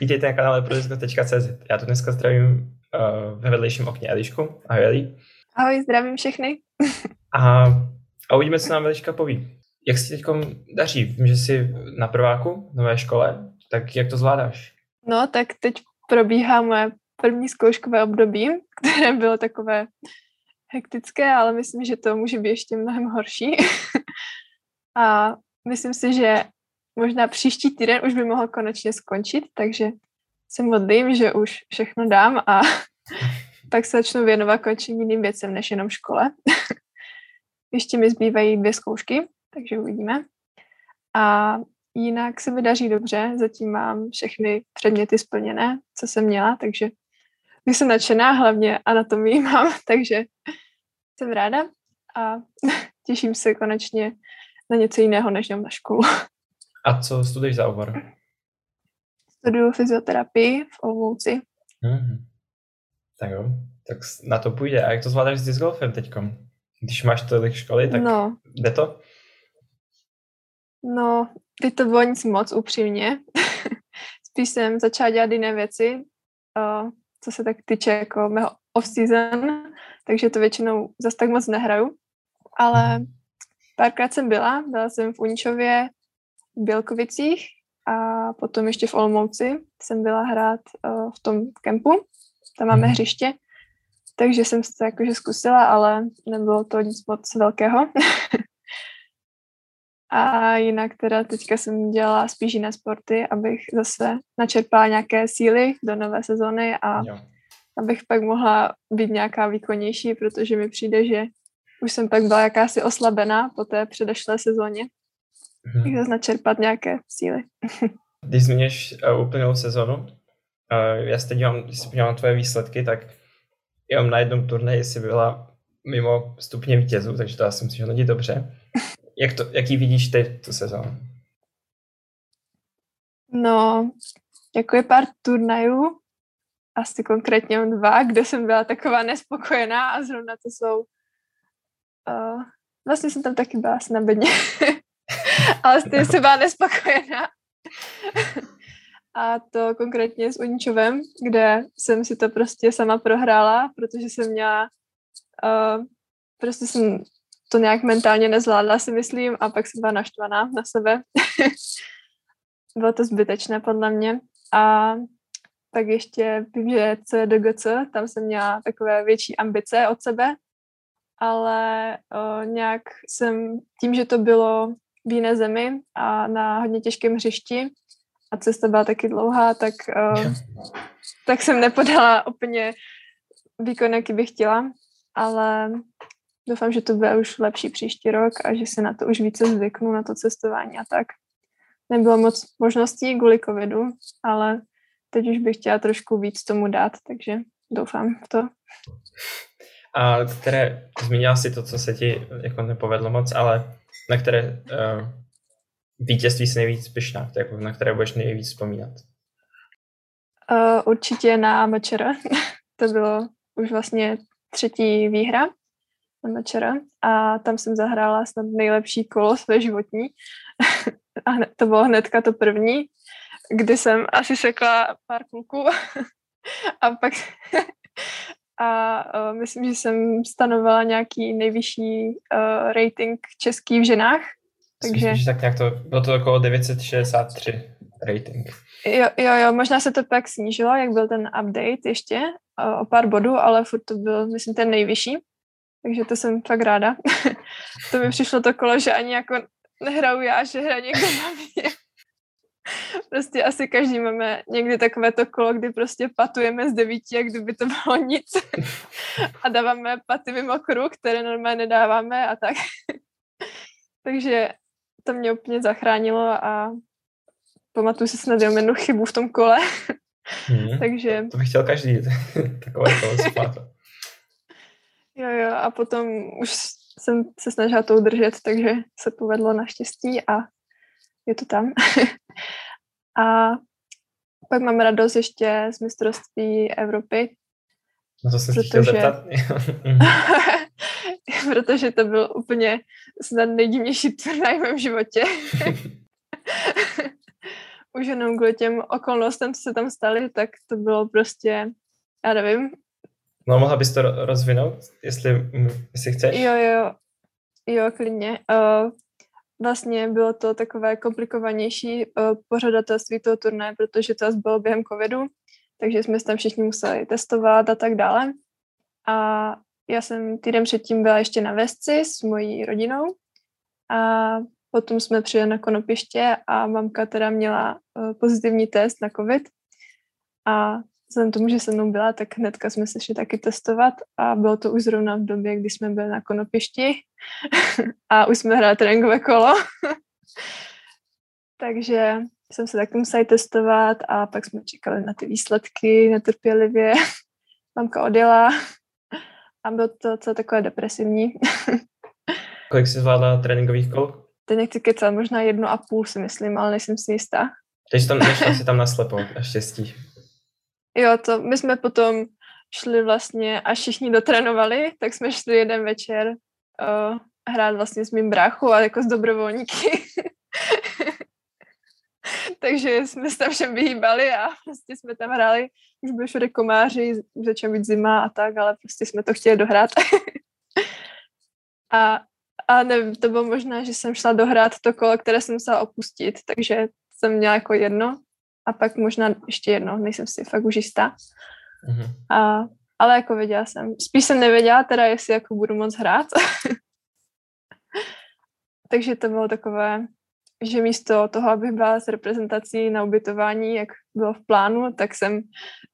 Vítejte na kanále prodisko.cz. Já tu dneska zdravím uh, ve vedlejším okně Elišku. Ahoj Eli. Ahoj, zdravím všechny. a, a uvidíme, co nám Eliška poví. Jak se teď daří? Vím, že jsi na prváku v nové škole, tak jak to zvládáš? No, tak teď probíhá moje první zkouškové období, které bylo takové hektické, ale myslím, že to může být ještě mnohem horší. a myslím si, že možná příští týden už by mohl konečně skončit, takže se modlím, že už všechno dám a pak se začnu věnovat konečně jiným věcem než jenom škole. Ještě mi zbývají dvě zkoušky, takže uvidíme. A jinak se mi daří dobře, zatím mám všechny předměty splněné, co jsem měla, takže jsem nadšená, hlavně anatomii mám, takže jsem ráda a těším se konečně na něco jiného, než jenom na školu. A co studuješ za obor? Studuju fyzioterapii v Olomouci. Mm-hmm. Tak jo, tak na to půjde. A jak to zvládáš s disc golfem teďkom? Když máš tolik školy, tak no. jde to? No, teď to bylo nic moc upřímně. Spíš jsem začala dělat jiné věci, uh, co se tak týče jako mého off-season, takže to většinou zase tak moc nehraju. Ale mhm. párkrát jsem byla, byla jsem v Uničově, Bělkovicích a potom ještě v Olomouci jsem byla hrát uh, v tom kempu, tam máme mhm. hřiště, takže jsem to jakože zkusila, ale nebylo to nic moc velkého. a jinak teda teďka jsem dělala spíš jiné sporty, abych zase načerpala nějaké síly do nové sezóny a jo. abych pak mohla být nějaká výkonnější, protože mi přijde, že už jsem pak byla jakási oslabená po té předešlé sezóně mm-hmm. zase načerpat nějaké síly. Když zmíníš uh, úplnou sezonu, uh, já se teď dívám, když se podívám na tvoje výsledky, tak jenom na jednom turnaji si byla mimo stupně vítězů, takže to já si myslím, že není dobře. Jak to, jaký vidíš ty tu sezónu? No, jako je pár turnajů, asi konkrétně dva, kde jsem byla taková nespokojená a zrovna to jsou uh, vlastně jsem tam taky byla na bedně. Ale s tím jsem byla nespokojená. A to konkrétně s Uničovem, kde jsem si to prostě sama prohrála, protože jsem měla, uh, prostě jsem to nějak mentálně nezvládla, si myslím, a pak jsem byla naštvaná na sebe. Bylo to zbytečné podle mě. A tak ještě vím, že CDGC, tam jsem měla takové větší ambice od sebe, ale uh, nějak jsem, tím, že to bylo v jiné zemi a na hodně těžkém hřišti a cesta byla taky dlouhá, tak, uh, tak jsem nepodala úplně výkon, jaký bych chtěla, ale doufám, že to bude už lepší příští rok a že si na to už více zvyknu, na to cestování a tak. Nebylo moc možností kvůli covidu, ale teď už bych chtěla trošku víc tomu dát, takže doufám v to. A které, zmínila si to, co se ti jako nepovedlo moc, ale na které uh, vítězství jsi nejvíc pyšná, jako na které budeš nejvíc vzpomínat? Uh, určitě na Mečera. to bylo už vlastně třetí výhra na Mečera a tam jsem zahrála snad nejlepší kolo své životní. a to bylo hnedka to první, kdy jsem asi sekla pár kluků a pak a uh, myslím, že jsem stanovila nějaký nejvyšší uh, rating český v ženách. Takže... Myslím, že tak nějak to, bylo to okolo 963 rating. Jo, jo, jo, možná se to pak snížilo, jak byl ten update ještě uh, o pár bodů, ale furt to byl, myslím, ten nejvyšší. Takže to jsem fakt ráda. to mi přišlo to kolo, že ani jako nehraju já, že hraje někdo na mě. Prostě asi každý máme někdy takové to kolo, kdy prostě patujeme z devíti, jak kdyby to bylo nic. a dáváme paty mimo kruh, které normálně nedáváme a tak. Takže to mě úplně zachránilo a pamatuju si snad jenom jednu chybu v tom kole. Hmm. Takže... To bych chtěl každý, takové kolo Jo, jo, a potom už jsem se snažila to udržet, takže se povedlo naštěstí a je to tam. A pak mám radost ještě z mistrovství Evropy. No to jsem protože... chtěl zeptat. protože to byl úplně snad nejdivnější turnaj v mém životě. už jenom kvůli těm okolnostem, co se tam staly, tak to bylo prostě, já nevím. No mohla bys to rozvinout, jestli, jestli chceš? Jo, jo, jo, klidně. Uh, vlastně bylo to takové komplikovanější uh, pořadatelství toho turné, protože to bylo během covidu, takže jsme se tam všichni museli testovat a tak dále. A já jsem týden předtím byla ještě na Vesci s mojí rodinou a potom jsme přijeli na Konopiště a mamka teda měla uh, pozitivní test na covid a vzhledem tomu, že se mnou byla, tak hnedka jsme se šli taky testovat a bylo to už zrovna v době, kdy jsme byli na Konopišti a už jsme hráli tréninkové kolo. Takže jsem se taky musela testovat a pak jsme čekali na ty výsledky netrpělivě. Mamka odjela a bylo to celé takové depresivní. Kolik jsi zvládla tréninkových kol? Teď nechci kecat, možná jedno a půl si myslím, ale nejsem si jistá. Takže tam nešla si tam naslepo, naštěstí. Jo, to my jsme potom šli vlastně, až všichni dotrénovali, tak jsme šli jeden večer uh, hrát vlastně s mým bráchou a jako s dobrovolníky. Takže jsme se tam všem vyhýbali a prostě jsme tam hráli, už byli všude komáři, začala být zima a tak, ale prostě jsme to chtěli dohrát. a, a nevím, to bylo možná, že jsem šla dohrát to kolo, které jsem musela opustit, takže jsem měla jako jedno a pak možná ještě jedno, nejsem si fakt už jistá. Mm-hmm. A, ale jako věděla jsem, spíš jsem nevěděla teda, jestli jako budu moc hrát. Takže to bylo takové, že místo toho, abych byla s reprezentací na ubytování, jak bylo v plánu, tak jsem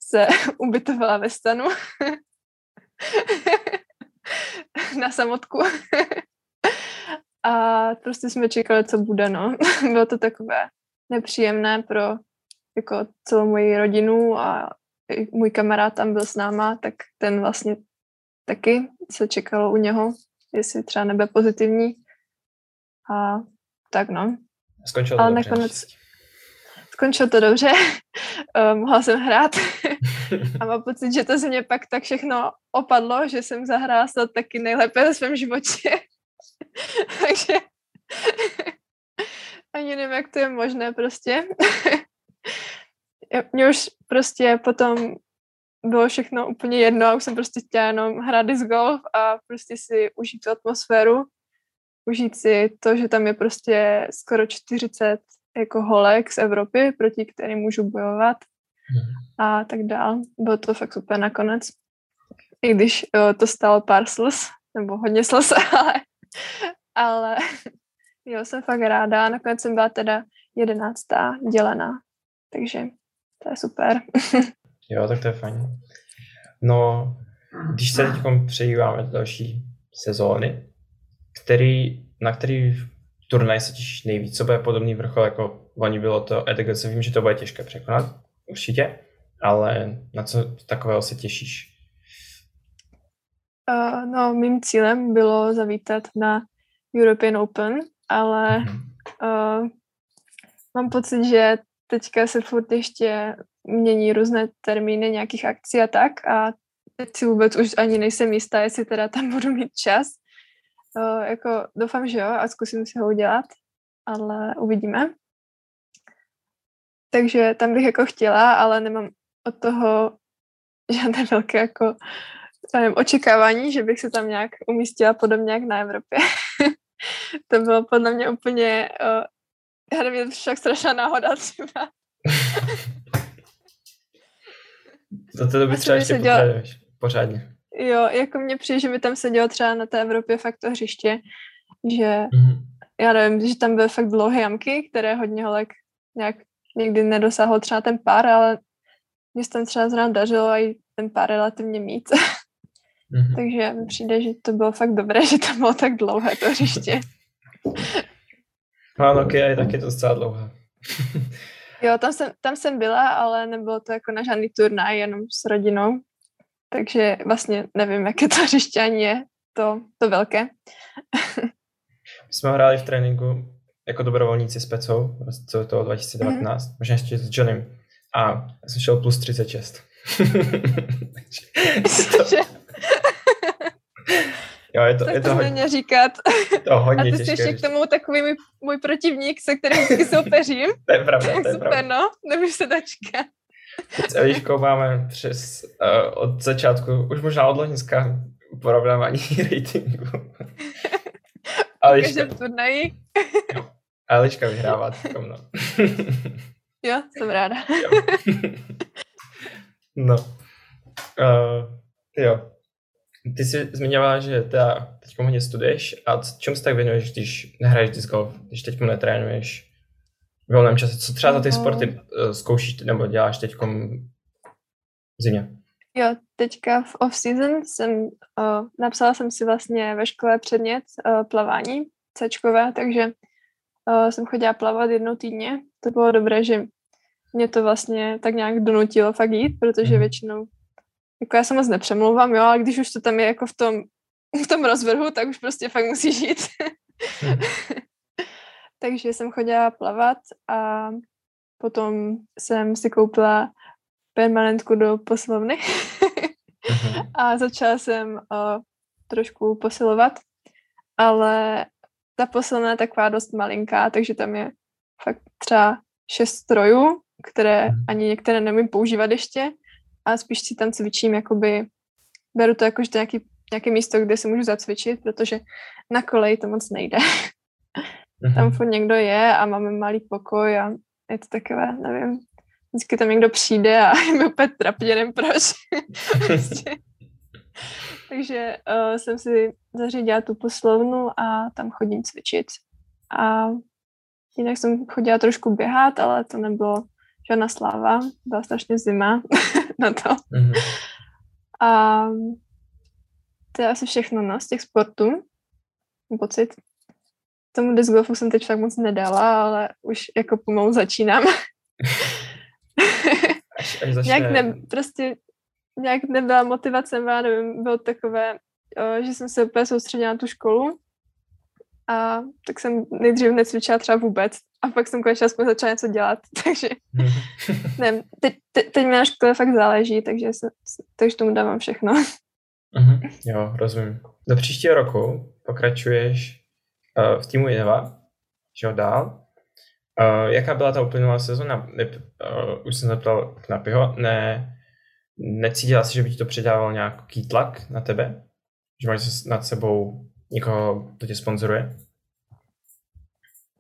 se ubytovala ve stanu na samotku. a prostě jsme čekali, co bude, no. bylo to takové nepříjemné pro jako celou moji rodinu a můj kamarád tam byl s náma, tak ten vlastně taky se čekalo u něho, jestli třeba nebude pozitivní. A tak no. Skončilo to Ale dobře. nakonec skončilo to dobře. uh, mohla jsem hrát a mám pocit, že to z mě pak tak všechno opadlo, že jsem zahrála snad taky nejlépe ve svém životě. Takže ani nevím, jak to je možné prostě mě už prostě potom bylo všechno úplně jedno a už jsem prostě chtěla jenom hrát disc golf a prostě si užít tu atmosféru, užít si to, že tam je prostě skoro 40 jako holek z Evropy, proti kterým můžu bojovat a tak dál. Bylo to fakt super nakonec. I když jo, to stalo pár slz, nebo hodně slz, ale, ale jo, jsem fakt ráda. Nakonec jsem byla teda jedenáctá dělená, takže to je super. jo, tak to je fajn. No, když se teď přejíváme do další sezóny, který, na který turnaj se těšíš nejvíc? Co bude podobný vrchol, jako loni bylo to EDGC? Vím, že to bude těžké překonat, určitě, ale na co takového se těšíš? Uh, no, mým cílem bylo zavítat na European Open, ale uh, mám pocit, že teďka se furt ještě mění různé termíny nějakých akcí a tak a teď si vůbec už ani nejsem jistá, jestli teda tam budu mít čas. Uh, jako doufám, že jo a zkusím si ho udělat, ale uvidíme. Takže tam bych jako chtěla, ale nemám od toho žádné velké jako nevím, očekávání, že bych se tam nějak umístila podobně jak na Evropě. to bylo podle mě úplně uh, já nevím, však strašná náhoda třeba. Za to by třeba ještě seděl... pořádně. Jo, jako mě přijde, že by tam sedělo třeba na té Evropě fakt to hřiště, že mm-hmm. já nevím, že tam byly fakt dlouhé jamky, které hodně holek nějak nikdy nedosáhl třeba ten pár, ale mě se tam třeba zrovna dařilo i ten pár relativně mít. Mm-hmm. Takže mi přijde, že to bylo fakt dobré, že tam bylo tak dlouhé to hřiště. No, Nokia je taky docela dlouhá. jo, tam jsem, tam jsem byla, ale nebylo to jako na žádný turnaj, jenom s rodinou. Takže vlastně nevím, jaké to hřiště ani je, to, to velké. My jsme hráli v tréninku jako dobrovolníci s Pecou, co toho 2019, mm-hmm. možná ještě s Johnem. A já jsem šel plus 36. Jo, je to, tak je to, to, hodně, říkat. to hodně A ty jsi ještě k tomu takový můj, můj protivník, se kterým vždycky soupeřím. To je pravda, to je Super, pravda. no, nemůžu se. Teď s Eliškou máme přes uh, od začátku, už možná od loňska, porovnávání ratingu. V Eliška, každém turnaji. Eliška vyhrává teďkom, no. Jo, jsem ráda. Jo. no. Uh, jo. Ty jsi zmiňovala, že teda teď hodně studuješ a čemu se tak věnuješ, když nehraješ disc golf, když teď netrénuješ v volném čase? Co třeba za ty No. sporty uh, zkoušíš nebo děláš teď v zimě? Jo, teďka v off-season jsem, uh, napsala jsem si vlastně ve škole předmět uh, plavání, Cčkové, takže uh, jsem chodila plavat jednou týdně. To bylo dobré, že mě to vlastně tak nějak donutilo fakt jít, protože Mhm. většinou, jako já se moc nepřemlouvám, jo, ale když už to tam je jako v tom, v tom rozvrhu, tak už prostě fakt musíš jít. Mhm. takže jsem chodila plavat a potom jsem si koupila permanentku do poslovny Mhm. a začala jsem uh, trošku posilovat, ale ta posilovna je taková dost malinká, takže tam je fakt třeba šest strojů, které Mhm. ani některé nemím používat ještě a spíš si tam cvičím, jakoby beru to jako, že to je nějaký, nějaké místo, kde si můžu zacvičit, protože na koleji to moc nejde. Tam Mhm. furt někdo je a máme malý pokoj a je to takové, nevím, vždycky tam někdo přijde a je mi úplně trapně, nevím proč. Prostě. Takže uh, jsem si zařídila tu poslovnu a tam chodím cvičit. A jinak jsem chodila trošku běhat, ale to nebylo žádná sláva, byla strašně zima na to. Mhm. A to je asi všechno no, z těch sportů. Mám pocit. Tomu disc golfu jsem teď fakt moc nedala, ale už jako pomalu začínám. Až, až začne... nějak ne, prostě nějak nebyla motivace, já nevím, bylo takové, o, že jsem se úplně soustředila na tu školu a tak jsem nejdřív necvičila třeba vůbec a pak jsem konečně aspoň začala něco dělat, takže Mhm. nevím, teď, te, teď mi na škole fakt záleží, takže, se, takže tomu dávám všechno. Mhm. Jo, rozumím. Do příštího roku pokračuješ uh, v týmu Innova, že jo, dál. Uh, jaká byla ta uplynulá sezona? Ne, uh, už jsem zeptal Knapyho, ne, necítila jsi, že by ti to předával nějaký tlak na tebe? Že máš nad sebou někoho, kdo tě sponzoruje?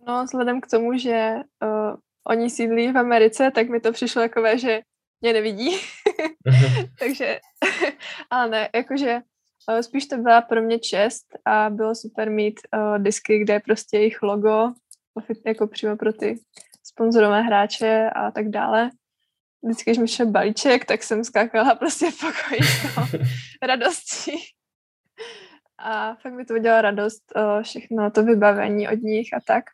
No, vzhledem k tomu, že uh, oni sídlí v Americe, tak mi to přišlo takové, že mě nevidí. Mhm. Takže, ale ne, jakože uh, spíš to byla pro mě čest a bylo super mít uh, disky, kde je prostě jejich logo, jako přímo pro ty sponzorové hráče a tak dále. Vždycky, když mi šel balíček, tak jsem skákala prostě v pokoji toho radostí. A fakt mi to udělalo radost, všechno to vybavení od nich a tak.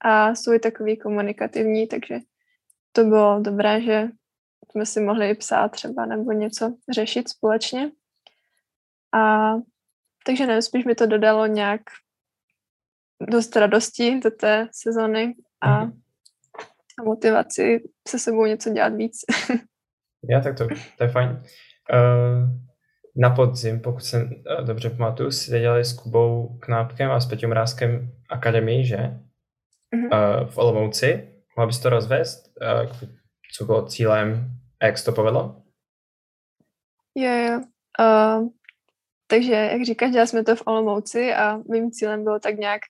A jsou i takový komunikativní, takže to bylo dobré, že jsme si mohli psát třeba nebo něco řešit společně. A takže nevím, spíš mi to dodalo nějak dost radosti do té sezony a, Mhm. a motivaci se sebou něco dělat víc. Já tak to, to je fajn. Uh, na podzim, pokud se uh, dobře pamatuju, jste dělali s Kubou Knápkem a s Peťou Mrázkem akademii, že? Mhm. Uh, v Olomouci. Mohla bys to rozvést? Uh, co bylo cílem a jak se to povedlo? Jo, jo. Uh, takže, jak říkáš, dělali jsme to v Olomouci a mým cílem bylo tak nějak,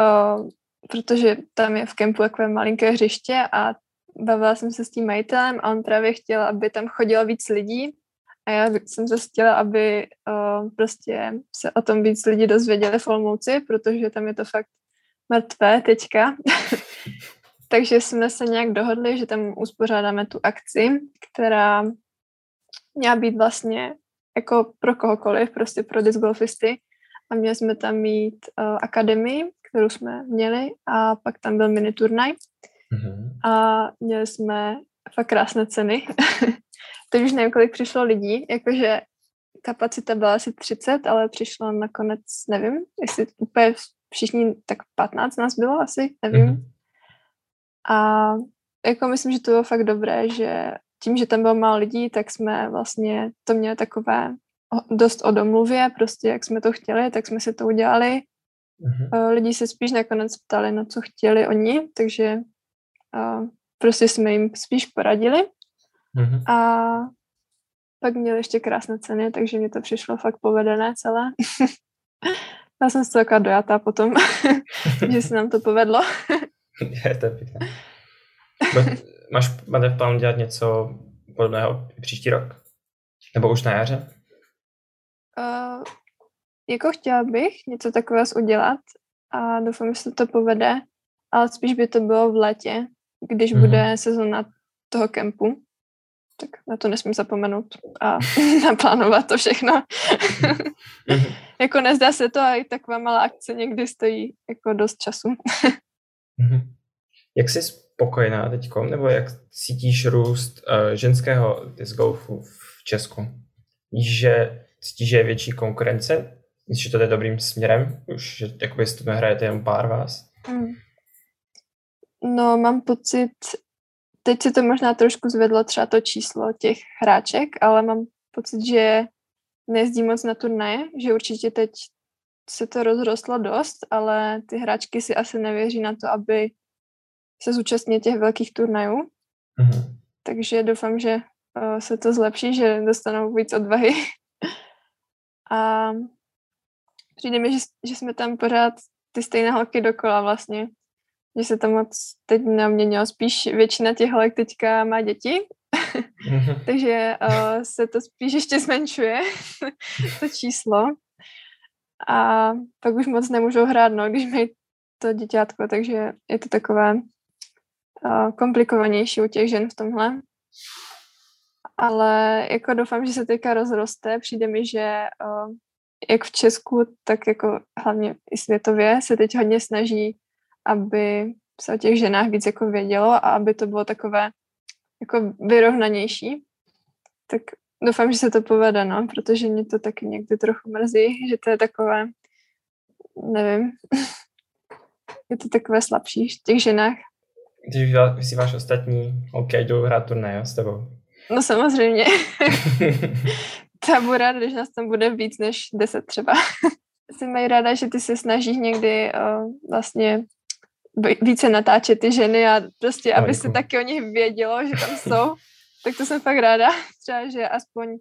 uh, protože tam je v kempu takové malinké hřiště a bavila jsem se s tím majitelem a on právě chtěl, aby tam chodilo víc lidí a já jsem zase chtěla, aby uh, prostě se o tom víc lidí dozvěděli v Olomouci, protože tam je to fakt mrtvé teďka. Takže jsme se nějak dohodli, že tam uspořádáme tu akci, která měla být vlastně jako pro kohokoliv, prostě pro disc golfisty. A měli jsme tam mít uh, akademii, kterou jsme měli a pak tam byl mini turnaj Mhm. a měli jsme fakt krásné ceny. Teď už nevím, kolik přišlo lidí, jakože kapacita byla asi 30, ale přišlo nakonec, nevím, jestli úplně všichni, tak 15 nás bylo asi, nevím. Mhm. A jako myslím, že to bylo fakt dobré, že tím, že tam bylo málo lidí, tak jsme vlastně to měli takové dost o domluvě, prostě jak jsme to chtěli, tak jsme si to udělali. Mm-hmm. Lidi se spíš nakonec ptali, na co chtěli oni, takže uh, prostě jsme jim spíš poradili. Mm-hmm. A pak měli ještě krásné ceny, takže mi to přišlo fakt povedené celé. Já jsem z toho taková dojatá potom, že se nám to povedlo. je to pěkné. Máš, máte v plánu dělat něco podobného příští rok? Nebo už na jaře? Uh, jako chtěla bych něco takového udělat a doufám, že se to povede, ale spíš by to bylo v létě, když mm-hmm. bude sezóna toho kempu tak na to nesmím zapomenout a naplánovat to všechno. Mhm. jako nezdá se to, a i taková malá akce někdy stojí jako dost času. Mhm. jak jsi spokojená teď, nebo jak cítíš růst uh, ženského disc golfu v Česku? Víš, že cítíš, že je větší konkurence? Myslíš, že to jde dobrým směrem? Už, že jakoby si to nehrajete jen pár vás? Mm. No, mám pocit, teď se to možná trošku zvedlo třeba to číslo těch hráček, ale mám pocit, že nejezdí moc na turnaje, že určitě teď se to rozrostlo dost, ale ty hráčky si asi nevěří na to, aby se zúčastnili těch velkých turnajů. Mm-hmm. Takže doufám, že uh, se to zlepší, že dostanou víc odvahy. A přijde mi, že, že jsme tam pořád ty stejné holky dokola vlastně že se to moc teď naměnilo. Spíš většina těch holek teďka má děti, mm-hmm. takže uh, se to spíš ještě zmenšuje, to číslo. A pak už moc nemůžou hrát, no, když mají to děťátko, takže je to takové uh, komplikovanější u těch žen v tomhle. Ale jako doufám, že se teďka rozroste. Přijde mi, že uh, jak v Česku, tak jako hlavně i světově se teď hodně snaží aby se o těch ženách víc jako vědělo a aby to bylo takové jako vyrovnanější. Tak doufám, že se to povede, no, protože mě to taky někdy trochu mrzí, že to je takové, nevím, je to takové slabší v těch ženách. Když si váš ostatní, OK, jdou hrát turnaj s tebou. No samozřejmě. Tabura, když nás tam bude víc než deset třeba. Jsem mají ráda, že ty se snažíš někdy uh, vlastně více natáčet ty ženy a prostě, aby se taky o nich vědělo, že tam jsou. tak to jsem fakt ráda. Třeba, že aspoň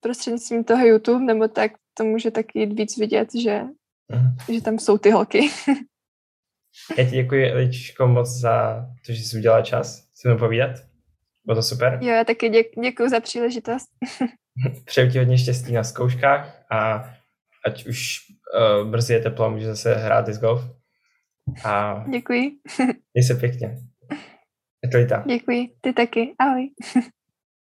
prostřednictvím toho YouTube, nebo tak to může taky jít víc vidět, že, uh-huh. že tam jsou ty holky. Já ti děkuji, Eličko, moc za to, že jsi udělala čas se mnou povídat. Bylo to super. Jo, já taky děk, děkuji za příležitost. Přeju ti hodně štěstí na zkouškách a ať už uh, brzy je teplo, může zase hrát disc golf. A Děkuji. Měj se pěkně. Je to i tak. Děkuji. Ty taky. Ahoj.